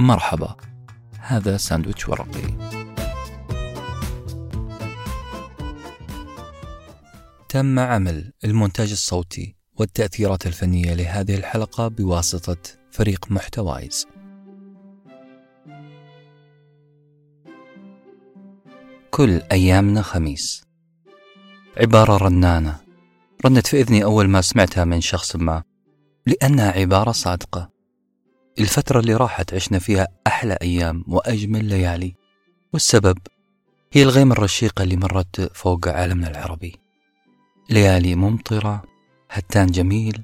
مرحبا. هذا ساندويتش ورقي. تم عمل المونتاج الصوتي والتأثيرات الفنية لهذه الحلقة بواسطة فريق محتوايز. كل أيامنا خميس. عبارة رنانة. رنت في إذني أول ما سمعتها من شخص ما لأنها عبارة صادقة. الفترة اللي راحت عشنا فيها أحلى أيام وأجمل ليالي والسبب هي الغيمة الرشيقة اللي مرت فوق عالمنا العربي. ليالي ممطرة هتان جميل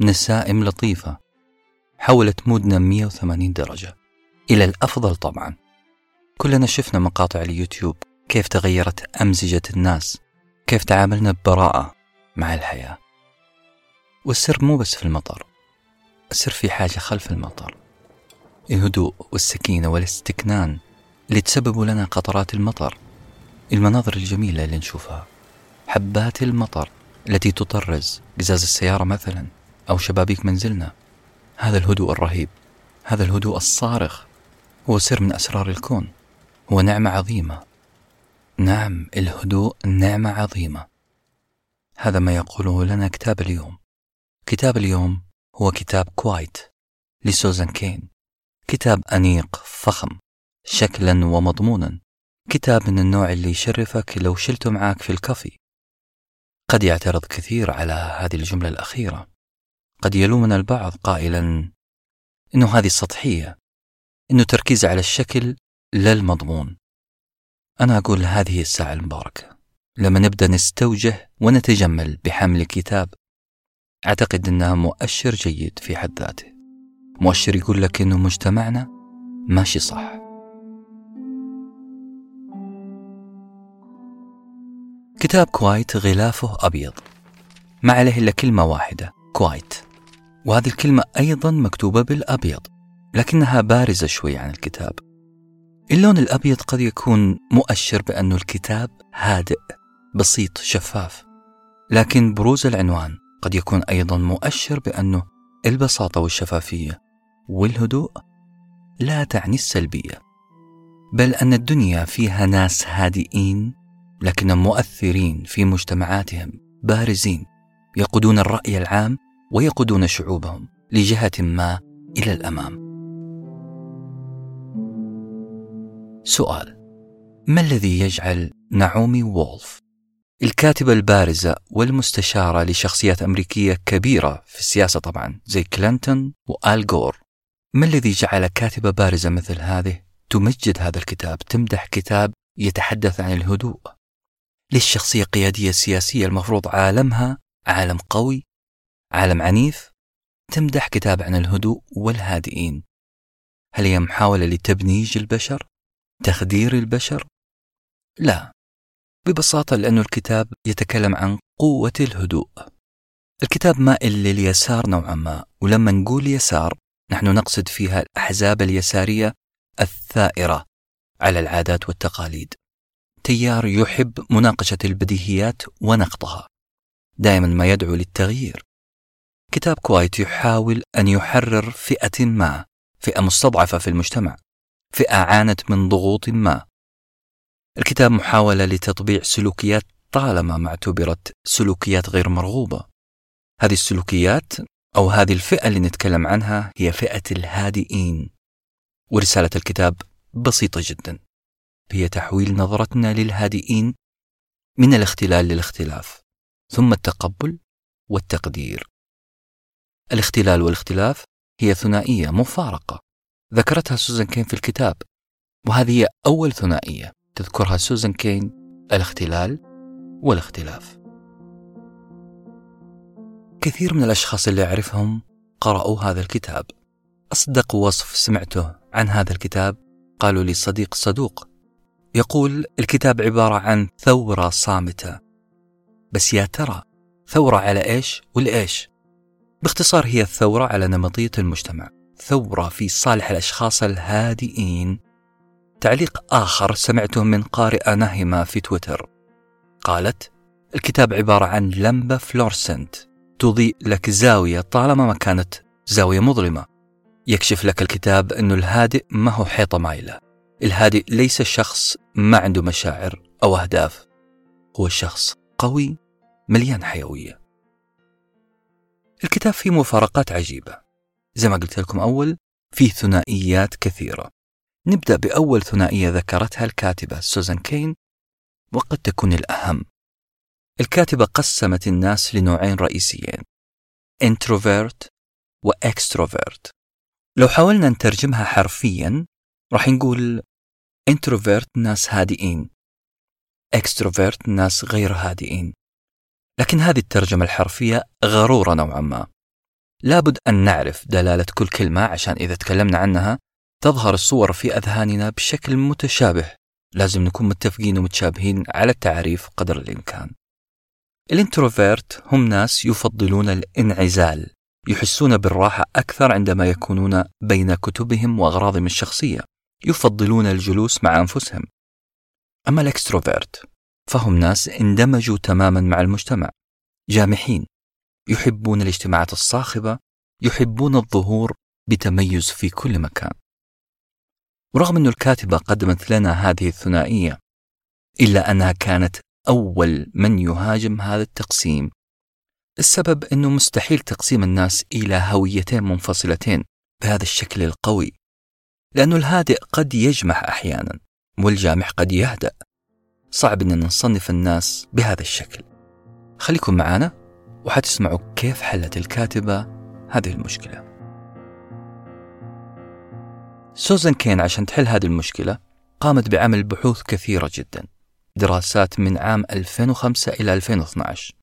نسائم لطيفة حولت مودنا 180 درجة. إلى الأفضل طبعا. كلنا شفنا مقاطع اليوتيوب كيف تغيرت أمزجة الناس كيف تعاملنا ببراءة مع الحياة. والسر مو بس في المطر السر في حاجة خلف المطر. الهدوء والسكينة والاستكنان اللي تسببوا لنا قطرات المطر المناظر الجميلة اللي نشوفها حبات المطر التي تطرز قزاز السيارة مثلا أو شبابيك منزلنا. هذا الهدوء الرهيب هذا الهدوء الصارخ هو سر من أسرار الكون هو نعمة عظيمة. نعم الهدوء نعمة عظيمة. هذا ما يقوله لنا كتاب اليوم. كتاب اليوم هو كتاب كوايت لسوزان كين. كتاب أنيق فخم شكلا ومضمونا. كتاب من النوع اللي يشرفك لو شلته معاك في الكافي. قد يعترض كثير على هذه الجملة الأخيرة. قد يلومنا البعض قائلا إنه هذه سطحية إنه تركيز على الشكل لا المضمون. أنا أقول هذه الساعة المباركة. لما نبدأ نستوجه ونتجمل بحمل كتاب أعتقد أنها مؤشر جيد في حد ذاته. مؤشر يقول لك أنه مجتمعنا ماشي صح. كتاب كوايت غلافه أبيض. ما عليه إلا كلمة واحدة كوايت. وهذه الكلمة أيضا مكتوبة بالأبيض لكنها بارزة شوي عن الكتاب. اللون الأبيض قد يكون مؤشر بأن الكتاب هادئ بسيط شفاف لكن بروز العنوان. قد يكون أيضا مؤشر بأنه البساطة والشفافية والهدوء لا تعني السلبية بل أن الدنيا فيها ناس هادئين لكنهم مؤثرين في مجتمعاتهم بارزين يقودون الرأي العام ويقودون شعوبهم لجهة ما إلى الأمام. سؤال ما الذي يجعل نعومي وولف الكاتبة البارزة والمستشارة لشخصيات أمريكية كبيرة في السياسة طبعا زي كلينتون وآل جور ما الذي جعل كاتبة بارزة مثل هذه؟ تمجد هذا الكتاب تمدح كتاب يتحدث عن الهدوء. ليش شخصية قيادية سياسية المفروض عالمها عالم قوي عالم عنيف تمدح كتاب عن الهدوء والهادئين. هل هي محاولة لتبنيج البشر؟ تخدير البشر؟ لا. ببساطة لأن الكتاب يتكلم عن قوة الهدوء. الكتاب مائل لليسار نوعا ما ولما نقول يسار نحن نقصد فيها الأحزاب اليسارية الثائرة على العادات والتقاليد. تيار يحب مناقشة البديهيات ونقضها دائما ما يدعو للتغيير. كتاب كوايت يحاول أن يحرر فئة ما فئة مستضعفة في المجتمع فئة عانت من ضغوط ما. الكتاب محاولة لتطبيع سلوكيات طالما ما اعتبرت سلوكيات غير مرغوبة. هذه السلوكيات أو هذه الفئة اللي نتكلم عنها هي فئة الهادئين ورسالة الكتاب بسيطة جدا. هي تحويل نظرتنا للهادئين من الاختلال للاختلاف ثم التقبل والتقدير. الاختلال والاختلاف هي ثنائية مفارقة. ذكرتها سوزان كين في الكتاب وهذه هي أول ثنائية. تذكرها سوزان كين الاختلال والاختلاف. كثير من الأشخاص اللي أعرفهم قرأوا هذا الكتاب. أصدق وصف سمعته عن هذا الكتاب قالوا لي صديق صدوق. يقول الكتاب عبارة عن ثورة صامتة. بس يا ترى ثورة على إيش والإيش؟ باختصار هي الثورة على نمطية المجتمع. ثورة في صالح الأشخاص الهادئين تعليق آخر سمعته من قارئة نهمة في تويتر. قالت الكتاب عبارة عن لمبة فلورسنت تضيء لك زاوية طالما ما كانت زاوية مظلمة. يكشف لك الكتاب أنه الهادئ ما هو حيطة مايلة. الهادئ ليس شخص ما عنده مشاعر أو أهداف. هو شخص قوي مليان حيوية. الكتاب فيه مفارقات عجيبة. زي ما قلت لكم أول فيه ثنائيات كثيرة. نبدأ بأول ثنائية ذكرتها الكاتبة سوزان كين وقد تكون الأهم. الكاتبة قسمت الناس لنوعين رئيسيين introvert و extrovert لو حاولنا نترجمها حرفيا راح نقول introvert ناس هادئين extrovert ناس غير هادئين. لكن هذه الترجمة الحرفية غرورة نوعا ما. لابد أن نعرف دلالة كل كلمة عشان إذا تكلمنا عنها تظهر الصور في أذهاننا بشكل متشابه. لازم نكون متفقين ومتشابهين على التعريف قدر الإمكان. الإنتروفيرت هم ناس يفضلون الانعزال يحسون بالراحة أكثر عندما يكونون بين كتبهم وأغراضهم الشخصية يفضلون الجلوس مع أنفسهم. أما الإكستروفيرت فهم ناس اندمجوا تماما مع المجتمع جامحين يحبون الاجتماعات الصاخبة يحبون الظهور بتميز في كل مكان. ورغم أن الكاتبة قدمت لنا هذه الثنائية إلا أنها كانت أول من يهاجم هذا التقسيم. السبب أنه مستحيل تقسيم الناس إلى هويتين منفصلتين بهذا الشكل القوي لأن الهادئ قد يجمح أحيانا والجامح قد يهدأ. صعب أننا نصنف الناس بهذا الشكل. خليكم معنا وحتسمعوا كيف حلت الكاتبة هذه المشكلة. سوزان كين عشان تحل هذه المشكلة قامت بعمل بحوث كثيرة جدا. دراسات من عام 2005 إلى 2012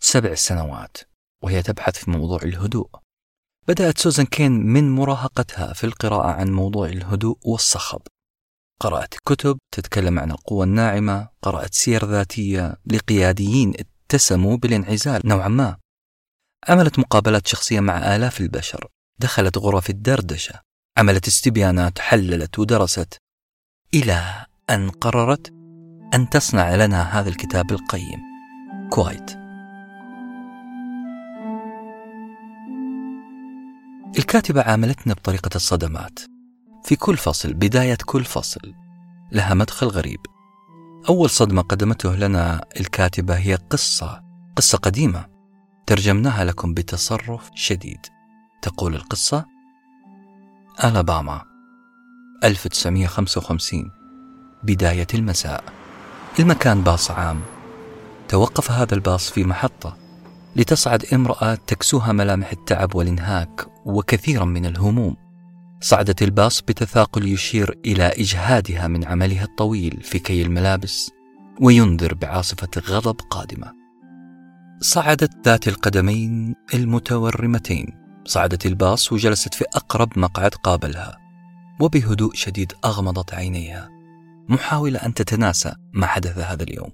سبع سنوات وهي تبحث في موضوع الهدوء. بدأت سوزان كين من مراهقتها في القراءة عن موضوع الهدوء والصخب. قرأت كتب تتكلم عن القوة الناعمة قرأت سير ذاتية لقياديين اتسموا بالانعزال نوعا ما. عملت مقابلات شخصية مع آلاف البشر. دخلت غرف الدردشة. عملت استبيانات حللت ودرست إلى أن قررت أن تصنع لنا هذا الكتاب القيم كوايت. الكاتبة عاملتنا بطريقة الصدمات. في كل فصل بداية كل فصل لها مدخل غريب. أول صدمة قدمته لنا الكاتبة هي قصة قصة قديمة ترجمناها لكم بتصرف شديد. تقول القصة ألاباما 1955 بداية المساء. المكان باص عام. توقف هذا الباص في محطة لتصعد امرأة تكسوها ملامح التعب والإنهاك وكثيرا من الهموم. صعدت الباص بتثاقل يشير إلى إجهادها من عملها الطويل في كي الملابس وينذر بعاصفة غضب قادمة. صعدت ذات القدمين المتورمتين. صعدت الباص وجلست في أقرب مقعد قابلها وبهدوء شديد أغمضت عينيها محاولة أن تتناسى ما حدث هذا اليوم.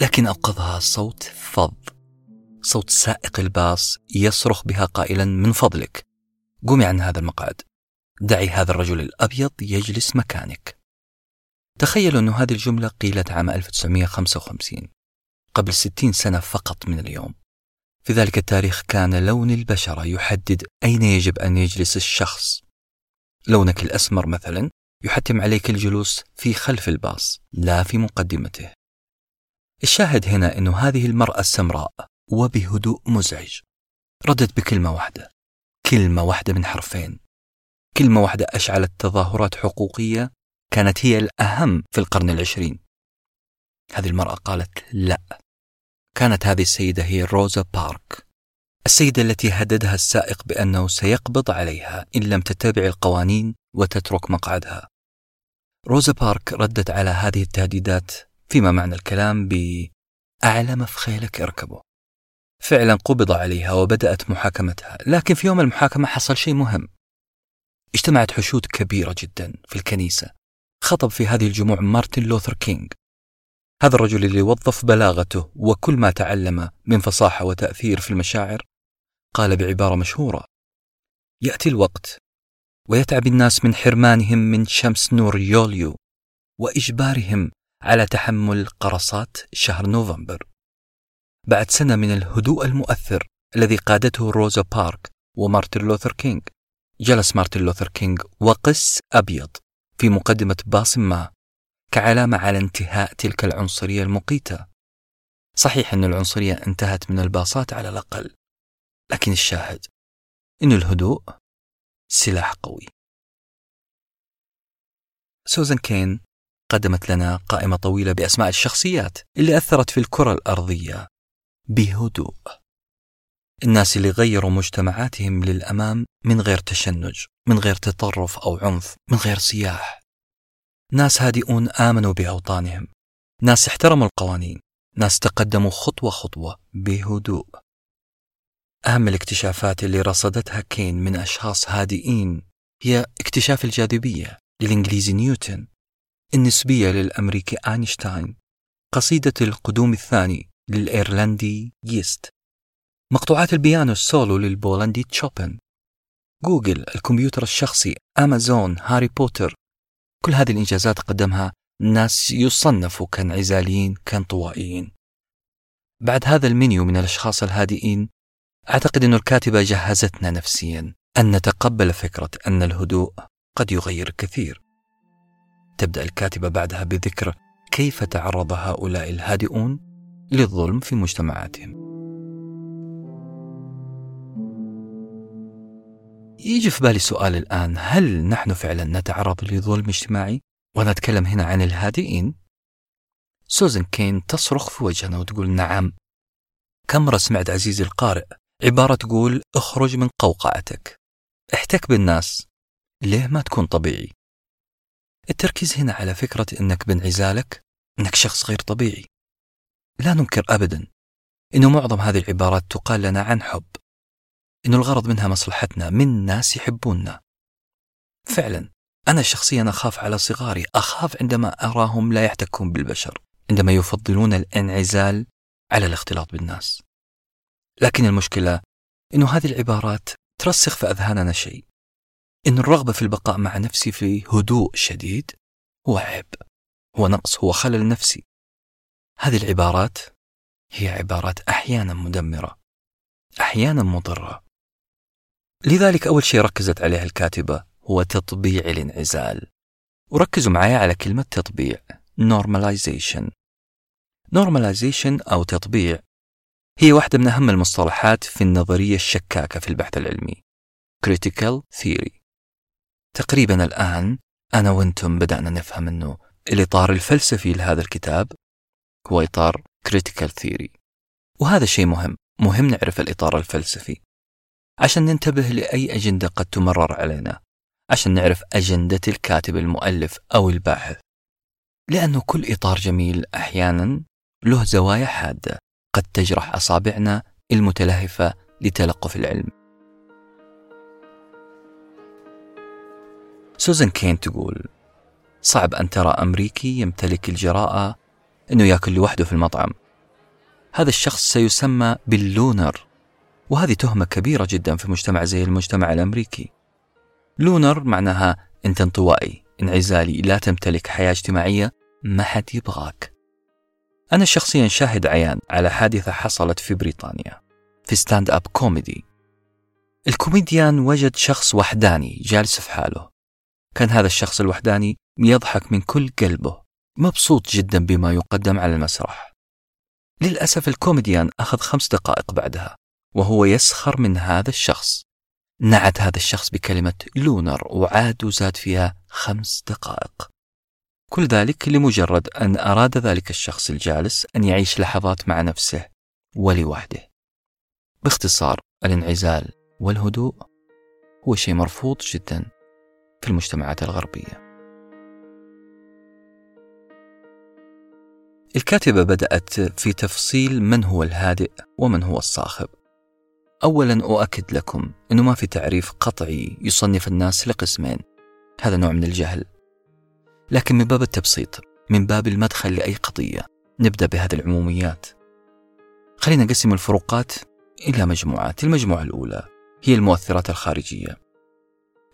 لكن أوقظها صوت فظ صوت سائق الباص يصرخ بها قائلا من فضلك قومي عن هذا المقعد دعي هذا الرجل الأبيض يجلس مكانك. تخيلوا أن هذه الجملة قيلت عام 1955 قبل 60 سنة فقط من اليوم. في ذلك التاريخ كان لون البشرة يحدد أين يجب أن يجلس الشخص. لونك الأسمر مثلا يحتم عليك الجلوس في خلف الباص لا في مقدمته. الشاهد هنا أن هذه المرأة السمراء وبهدوء مزعج. ردت بكلمة واحدة كلمة واحدة من حرفين. كلمة واحدة أشعلت تظاهرات حقوقية كانت هي الأهم في القرن العشرين. هذه المرأة قالت لا. كانت هذه السيدة هي روزا بارك السيدة التي هددها السائق بأنه سيقبض عليها إن لم تتبع القوانين وتترك مقعدها. روزا بارك ردت على هذه التهديدات فيما معنى الكلام بأعلى ما في خيلك اركبه. فعلا قبض عليها وبدأت محاكمتها لكن في يوم المحاكمة حصل شيء مهم. اجتمعت حشود كبيرة جدا في الكنيسة خطب في هذه الجموع مارتن لوثر كينج هذا الرجل اللي وظف بلاغته وكل ما تعلم من فصاحة وتأثير في المشاعر قال بعبارة مشهورة. يأتي الوقت ويتعب الناس من حرمانهم من شمس نور يوليو وإجبارهم على تحمل قرصات شهر نوفمبر. بعد سنة من الهدوء المؤثر الذي قادته روزا بارك ومارتن لوثر كينج جلس مارتن لوثر كينج وقس أبيض في مقدمة باص ما كعلامة على انتهاء تلك العنصرية المقيتة. صحيح أن العنصرية انتهت من الباصات على الأقل لكن الشاهد أن الهدوء سلاح قوي. سوزان كين قدمت لنا قائمة طويلة بأسماء الشخصيات اللي أثرت في الكرة الأرضية بهدوء. الناس اللي غيروا مجتمعاتهم للأمام من غير تشنج من غير تطرف أو عنف من غير صياح ناس هادئون آمنوا بأوطانهم. ناس احترموا القوانين. ناس تقدموا خطوة خطوة بهدوء. أهم الاكتشافات اللي رصدتها كين من أشخاص هادئين هي اكتشاف الجاذبية للإنجليزي نيوتن النسبية للأمريكي أينشتاين قصيدة القدوم الثاني للإيرلندي ييست مقطوعات البيانو السولو للبولندي تشوبن جوجل الكمبيوتر الشخصي أمازون هاري بوتر كل هذه الإنجازات قدمها ناس يصنفوا كانعزاليين كانطوائيين. بعد هذا المنيو من الأشخاص الهادئين أعتقد أن الكاتبة جهزتنا نفسيا أن نتقبل فكرة أن الهدوء قد يغير الكثير. تبدأ الكاتبة بعدها بذكر كيف تعرض هؤلاء الهادئون للظلم في مجتمعاتهم. يجي في بالي سؤال الآن. هل نحن فعلا نتعرض لظلم اجتماعي؟ وأنا أتكلم هنا عن الهادئين. سوزن كين تصرخ في وجهنا وتقول نعم. كم مرة سمعت عزيزي القارئ؟ عبارة تقول اخرج من قوقعتك. احتك بالناس. ليه ما تكون طبيعي؟ التركيز هنا على فكرة أنك بانعزالك أنك شخص غير طبيعي. لا ننكر أبدا أنه معظم هذه العبارات تقال لنا عن حب. إنه الغرض منها مصلحتنا من ناس يحبوننا. فعلا أنا شخصيا أخاف على صغاري أخاف عندما أراهم لا يحتكون بالبشر عندما يفضلون الانعزال على الاختلاط بالناس. لكن المشكلة إنه هذه العبارات ترسخ في أذهاننا شيء. إن الرغبة في البقاء مع نفسي في هدوء شديد هو عيب هو نقص هو خلل نفسي. هذه العبارات هي عبارات أحيانا مدمرة أحيانا مضرة. لذلك أول شيء ركزت عليه الكاتبة هو تطبيع الانعزال. وركزوا معي على كلمة تطبيع normalization. Normalization أو تطبيع هي واحدة من أهم المصطلحات في النظرية الشكاكة في البحث العلمي. Critical theory. تقريبا الآن أنا وأنتم بدأنا نفهم أنه الإطار الفلسفي لهذا الكتاب هو إطار critical theory. وهذا شيء مهم مهم نعرف الإطار الفلسفي. عشان ننتبه لأي أجندة قد تمرر علينا عشان نعرف أجندة الكاتب المؤلف أو الباحث. لأنه كل إطار جميل أحيانا له زوايا حادة قد تجرح أصابعنا المتلهفة لتلقف العلم. سوزان كين تقول صعب أن ترى أمريكي يمتلك الجراءة أنه يأكل لوحده في المطعم. هذا الشخص سيسمى باللونر. وهذه تهمة كبيرة جدا في مجتمع زي المجتمع الأمريكي. لونر معناها أنت انطوائي انعزالي لا تمتلك حياة اجتماعية ما حد يبغاك. أنا شخصيا شاهد عيان على حادثة حصلت في بريطانيا في stand up comedy الكوميديان وجد شخص وحداني جالس في حاله. كان هذا الشخص الوحداني يضحك من كل قلبه مبسوط جدا بما يقدم على المسرح. للأسف الكوميديان أخذ خمس دقائق بعدها. وهو يسخر من هذا الشخص. نعت هذا الشخص بكلمة loner وعاد وزاد فيها خمس دقائق. كل ذلك لمجرد أن أراد ذلك الشخص الجالس أن يعيش لحظات مع نفسه ولوحده. باختصار الانعزال والهدوء هو شيء مرفوض جدا في المجتمعات الغربية. الكاتبة بدأت في تفصيل من هو الهادئ ومن هو الصاخب. أولا أؤكد لكم أنه ما في تعريف قطعي يصنف الناس لقسمين. هذا نوع من الجهل. لكن من باب التبسيط، من باب المدخل لأي قضية، نبدأ بهذه العموميات. خلينا نقسم الفروقات إلى مجموعات. المجموعة الأولى هي المؤثرات الخارجية.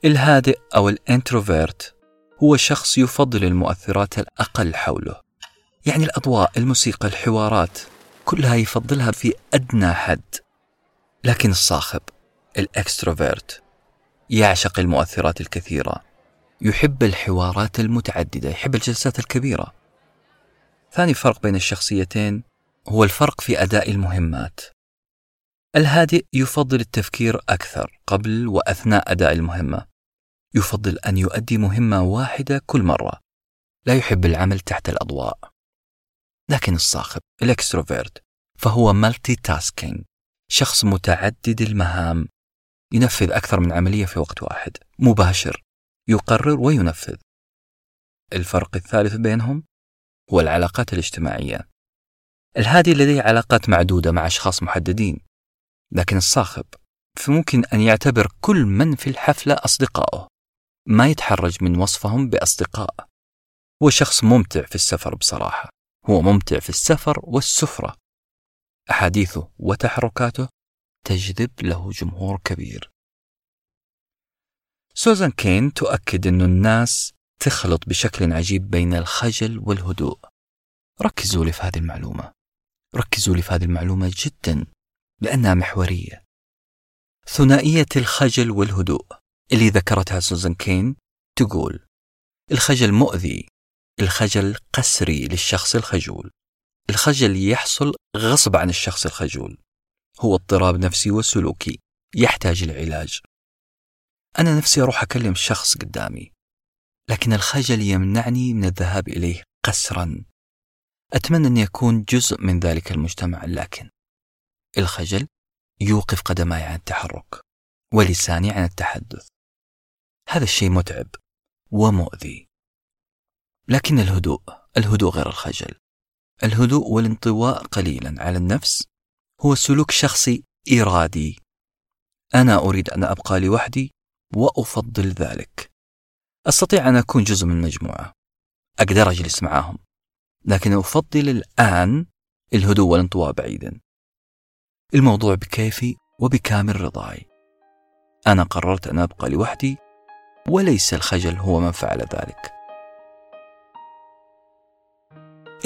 الهادئ أو الإنتروفيرت هو شخص يفضل المؤثرات الأقل حوله يعني الأضواء الموسيقى الحوارات كلها يفضلها في أدنى حد لكن الصاخب ال extrovert يعشق المؤثرات الكثيرة يحب الحوارات المتعددة يحب الجلسات الكبيرة. ثاني فرق بين الشخصيتين هو الفرق في أداء المهمات. الهادئ يفضل التفكير أكثر قبل وأثناء أداء المهمة. يفضل أن يؤدي مهمة واحدة كل مرة. لا يحب العمل تحت الأضواء. لكن الصاخب ال extrovert فهو مالتي تاسكينج شخص متعدد المهام. ينفذ أكثر من عملية في وقت واحد. مباشر. يقرر وينفذ. الفرق الثالث بينهم هو العلاقات الاجتماعية. الهادي لديه علاقات معدودة مع أشخاص محددين لكن الصاخب فممكن أن يعتبر كل من في الحفلة أصدقائه ما يتحرج من وصفهم بأصدقاء. هو شخص ممتع في السفر بصراحة. هو ممتع في السفر والسفرة. أحاديثه وتحركاته تجذب له جمهور كبير. سوزان كين تؤكد أن الناس تخلط بشكل عجيب بين الخجل والهدوء. ركزوا لي في هذه المعلومة. ركزوا لي في هذه المعلومة جدا لأنها محورية. ثنائية الخجل والهدوء. اللي ذكرتها سوزان كين تقول الخجل مؤذي الخجل قسري للشخص الخجول. الخجل يحصل غصب عن الشخص الخجول. هو اضطراب نفسي وسلوكي يحتاج العلاج. أنا نفسي أروح أكلم شخص قدامي لكن الخجل يمنعني من الذهاب إليه قسرا. أتمنى أن يكون جزء من ذلك المجتمع لكن الخجل يوقف قدماي عن التحرك ولساني عن التحدث. هذا الشيء متعب ومؤذي. لكن الهدوء الهدوء غير الخجل. الهدوء والانطواء قليلا على النفس هو سلوك شخصي إرادي. أنا أريد أن أبقى لوحدي وأفضل ذلك. أستطيع أن أكون جزء من مجموعة. أقدر أجلس معهم. لكن أفضل الآن الهدوء والانطواء بعيدا. الموضوع بكيفي وبكامل رضاي. أنا قررت أن أبقى لوحدي وليس الخجل هو من فعل ذلك.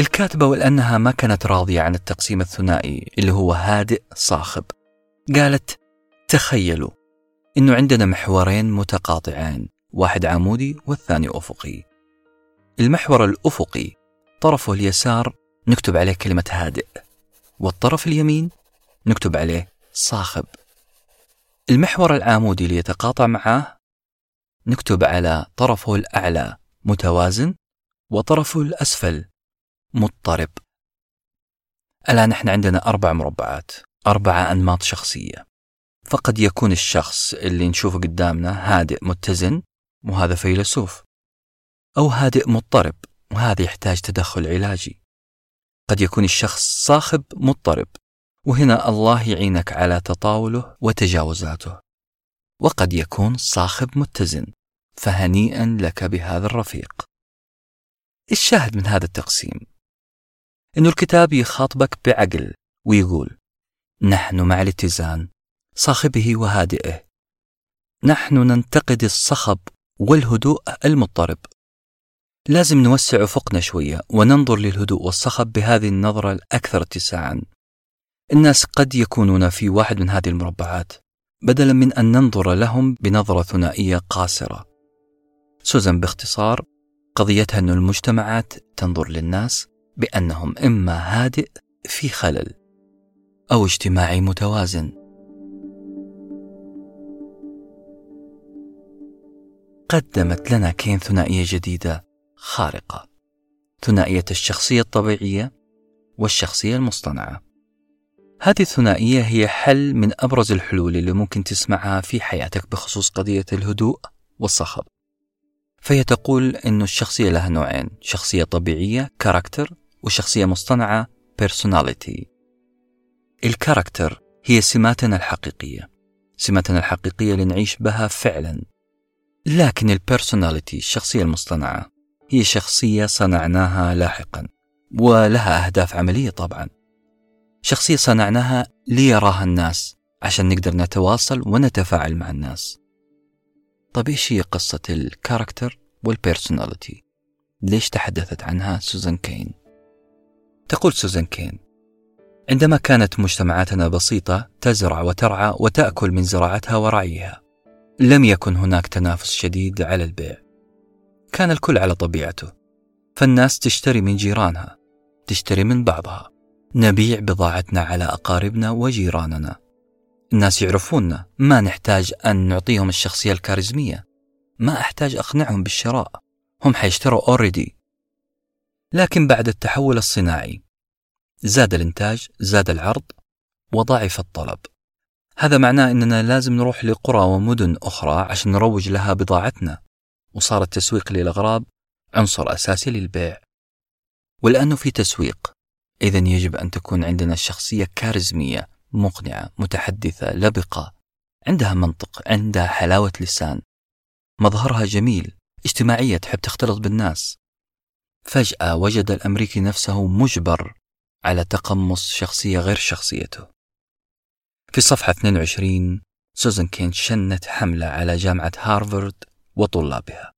الكاتبة ولأنها ما كانت راضية عن التقسيم الثنائي اللي هو هادئ صاخب. قالت تخيلوا إنه عندنا محورين متقاطعين واحد عمودي والثاني أفقي. المحور الأفقي طرفه اليسار نكتب عليه كلمة هادئ والطرف اليمين نكتب عليه صاخب. المحور العمودي اللي يتقاطع معاه نكتب على طرفه الأعلى متوازن وطرفه الأسفل مضطرب. الآن إحنا عندنا أربع مربعات أربعة أنماط شخصية. فقد يكون الشخص اللي نشوفه قدامنا هادئ متزن وهذا فيلسوف. أو هادئ مضطرب وهذا يحتاج تدخل علاجي. قد يكون الشخص صاخب مضطرب وهنا الله يعينك على تطاوله وتجاوزاته. وقد يكون صاخب متزن فهنيئا لك بهذا الرفيق. الشاهد من هذا التقسيم أن الكتاب يخاطبك بعقل ويقول نحن مع الاتزان صاخبه وهادئه. نحن ننتقد الصخب والهدوء المضطرب. لازم نوسع افقنا شوية وننظر للهدوء والصخب بهذه النظرة الأكثر اتساعا. الناس قد يكونون في واحد من هذه المربعات بدلا من أن ننظر لهم بنظرة ثنائية قاصرة. سوزان باختصار قضيتها أن المجتمعات تنظر للناس بأنهم إما هادئ في خلل أو اجتماعي متوازن. قدمت لنا كين ثنائية جديدة خارقة. ثنائية الشخصية الطبيعية والشخصية المصطنعة. هذه الثنائية هي حل من أبرز الحلول اللي ممكن تسمعها في حياتك بخصوص قضية الهدوء والصخب. فهي تقول أن الشخصية لها نوعين شخصية طبيعية كاركتر وشخصية مصطنعة personality. ال character هي سماتنا الحقيقية. سماتنا الحقيقية اللي نعيش بها فعلا. لكن ال personality الشخصية المصطنعة هي شخصية صنعناها لاحقا. ولها أهداف عملية طبعا. شخصية صنعناها ليراها الناس عشان نقدر نتواصل ونتفاعل مع الناس. طيب إيش هي قصة ال character وال personality؟ ليش تحدثت عنها سوزان كين؟ تقول سوزان كين: عندما كانت مجتمعاتنا بسيطة تزرع وترعى وتأكل من زراعتها ورعيها، لم يكن هناك تنافس شديد على البيع. كان الكل على طبيعته. فالناس تشتري من جيرانها تشتري من بعضها. نبيع بضاعتنا على أقاربنا وجيراننا. الناس يعرفوننا ما نحتاج أن نعطيهم الشخصية الكاريزمية. ما أحتاج أقنعهم بالشراء. هم حيشتروا أوريدي لكن بعد التحول الصناعي. زاد الإنتاج زاد العرض وضعف الطلب. هذا معناه أننا لازم نروح لقرى ومدن أخرى عشان نروج لها بضاعتنا وصار التسويق للأغراض عنصر أساسي للبيع. ولأنه في تسويق. إذا يجب أن تكون عندنا شخصية كاريزمية مقنعة متحدثة لبقة عندها منطق عندها حلاوة لسان. مظهرها جميل اجتماعية تحب تختلط بالناس. فجأة وجد الأمريكي نفسه مجبر على تقمص شخصية غير شخصيته. في الصفحة 22 سوزان كين شنت حملة على جامعة هارفارد وطلابها.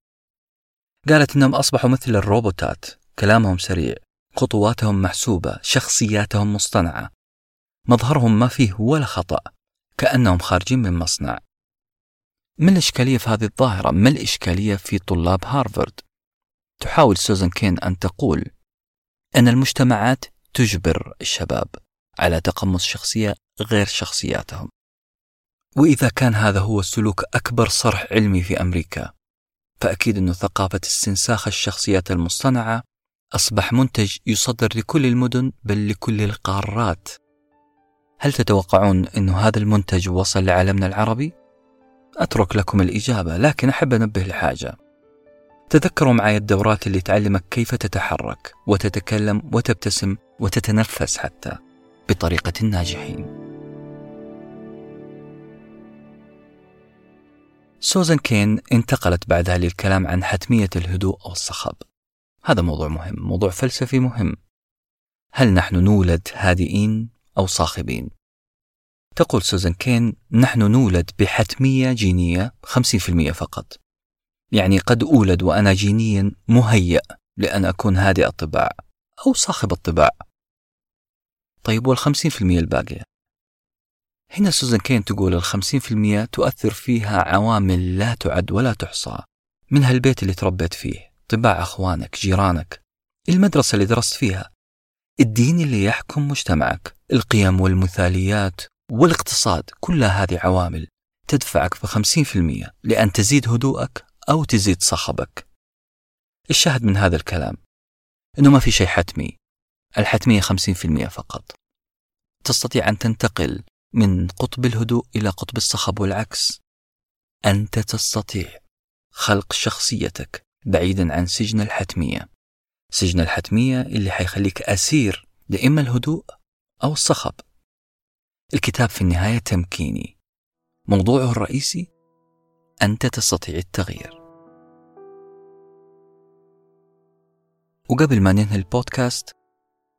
قالت إنهم أصبحوا مثل الروبوتات كلامهم سريع خطواتهم محسوبة شخصياتهم مصطنعة. مظهرهم ما فيه ولا خطأ كأنهم خارجين من مصنع. ما الإشكالية في هذه الظاهرة؟ ما الإشكالية في طلاب هارفارد؟ تحاول سوزان كين أن تقول أن المجتمعات تجبر الشباب على تقمص شخصية غير شخصياتهم. وإذا كان هذا هو سلوك أكبر صرح علمي في أمريكا فأكيد أن ثقافة استنساخ الشخصيات المصطنعة أصبح منتج يصدر لكل المدن بل لكل القارات. هل تتوقعون أن هذا المنتج وصل لعالمنا العربي؟ أترك لكم الإجابة لكن أحب أنبه لحاجة. تذكروا معي الدورات اللي تعلمك كيف تتحرك وتتكلم وتبتسم وتتنفس حتى بطريقة الناجحين. سوزان كين انتقلت بعدها للكلام عن حتمية الهدوء أو الصخب هذا موضوع مهم موضوع فلسفي مهم. هل نحن نولد هادئين أو صاخبين؟ تقول سوزان كين نحن نولد بحتمية جينية 50% فقط. يعني قد أولد وأنا جينيا مهيأ لأن أكون هادئ الطباع أو صاخب الطباع. طيب والخمسين في المية الباقية؟ هنا سوزان كين تقول الخمسين في المية تؤثر فيها عوامل لا تعد ولا تحصى منها البيت اللي تربيت فيه طباع أخوانك جيرانك المدرسة اللي درست فيها. الدين اللي يحكم مجتمعك القيم والمثاليات والاقتصاد كلها هذه عوامل تدفعك في خمسين في المية لأن تزيد هدوءك أو تزيد صخبك. الشاهد من هذا الكلام أنه ما في شيء حتمي. الحتمية خمسين في المية فقط. تستطيع أن تنتقل من قطب الهدوء إلى قطب الصخب والعكس. أنت تستطيع خلق شخصيتك بعيدا عن سجن الحتمية. سجن الحتمية اللي حيخليك أسير لإما الهدوء أو الصخب. الكتاب في النهاية تمكيني. موضوعه الرئيسي أنت تستطيع التغيير. وقبل ما ننهي البودكاست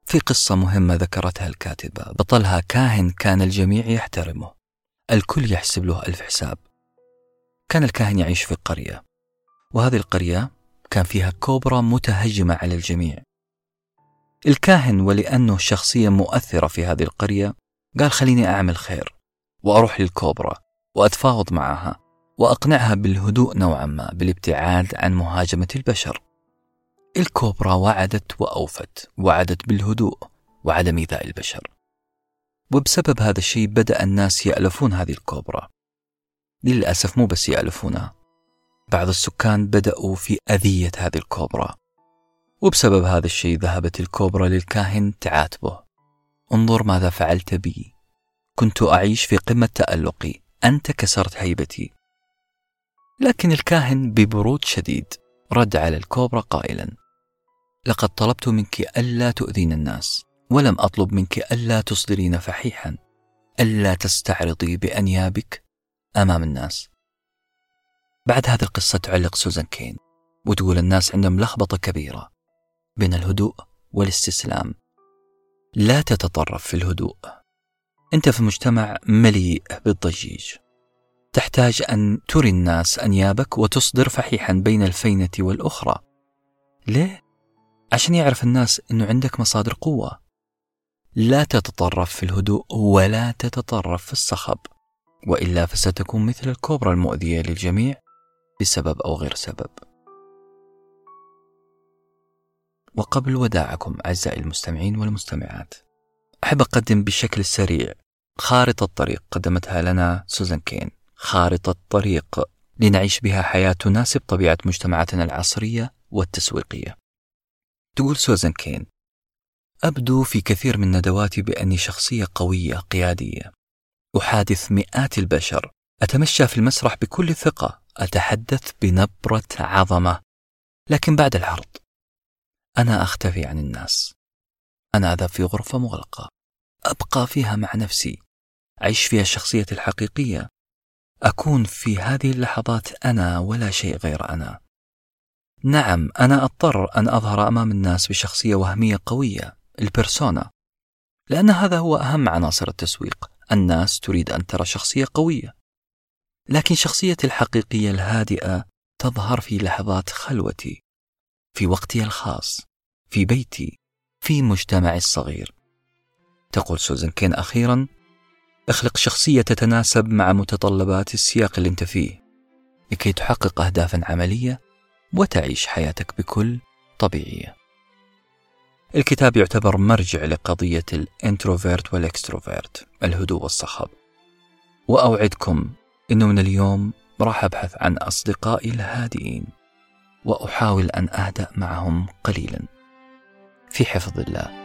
في قصة مهمة ذكرتها الكاتبة. بطلها كاهن كان الجميع يحترمه. الكل يحسب له ألف حساب. كان الكاهن يعيش في قرية. وهذه القرية كان فيها كوبرا متهجمة على الجميع. الكاهن ولأنه شخصية مؤثرة في هذه القرية قال خليني أعمل خير وأروح للكوبرا وأتفاوض معها. وأقنعها بالهدوء نوعا ما بالابتعاد عن مهاجمة البشر. الكوبرا وعدت وأوفت وعدت بالهدوء وعدم إيذاء البشر. وبسبب هذا الشيء بدأ الناس يألفون هذه الكوبرا. للأسف مو بس يألفونها بعض السكان بدأوا في أذية هذه الكوبرا. وبسبب هذا الشيء ذهبت الكوبرا للكاهن تعاتبه. انظر ماذا فعلت بي. كنت أعيش في قمة تألقي. أنت كسرت هيبتي. لكن الكاهن ببرود شديد رد على الكوبرا قائلا. لقد طلبت منك ألا تؤذين الناس ولم أطلب منك ألا تصدرين فحيحا. ألا تستعرضي بأنيابك أمام الناس. بعد هذه القصة تعلق سوزان كين وتقول الناس عندهم لخبطة كبيرة بين الهدوء والاستسلام. لا تتطرف في الهدوء. أنت في مجتمع مليء بالضجيج. تحتاج أن تري الناس أنيابك وتصدر فحيحا بين الفينة والأخرى. ليه؟ عشان يعرف الناس أنه عندك مصادر قوة. لا تتطرف في الهدوء ولا تتطرف في الصخب وإلا فستكون مثل الكوبرا المؤذية للجميع بسبب أو غير سبب. وقبل وداعكم أعزائي المستمعين والمستمعات أحب أقدم بشكل سريع خارطة طريق قدمتها لنا سوزان كين. خارطة طريق لنعيش بها حياة تناسب طبيعة مجتمعاتنا العصرية والتسويقية. تقول سوزان كين أبدو في كثير من ندواتي بأني شخصية قوية قيادية. أحادث مئات البشر. أتمشى في المسرح بكل ثقة. أتحدث بنبرة عظمة. لكن بعد العرض أنا أختفي عن الناس. أنا أذهب في غرفة مغلقة. أبقى فيها مع نفسي. أعيش فيها شخصيتي الحقيقية. أكون في هذه اللحظات أنا ولا شيء غير أنا. نعم أنا أضطر أن أظهر أمام الناس بشخصية وهمية قوية البيرسونا. لأن هذا هو أهم عناصر التسويق الناس تريد أن ترى شخصية قوية. لكن شخصيتي الحقيقية الهادئة تظهر في لحظات خلوتي في وقتي الخاص في بيتي في مجتمعي الصغير. تقول سوزن كين أخيرا اخلق شخصية تتناسب مع متطلبات السياق اللي انت فيه لكي تحقق أهدافا عملية وتعيش حياتك بكل طبيعية. الكتاب يعتبر مرجع لقضية ال introvert وال extrovert الهدوء والصخب. وأوعدكم أنه من اليوم راح أبحث عن أصدقائي الهادئين وأحاول أن أهدأ معهم قليلا. في حفظ الله.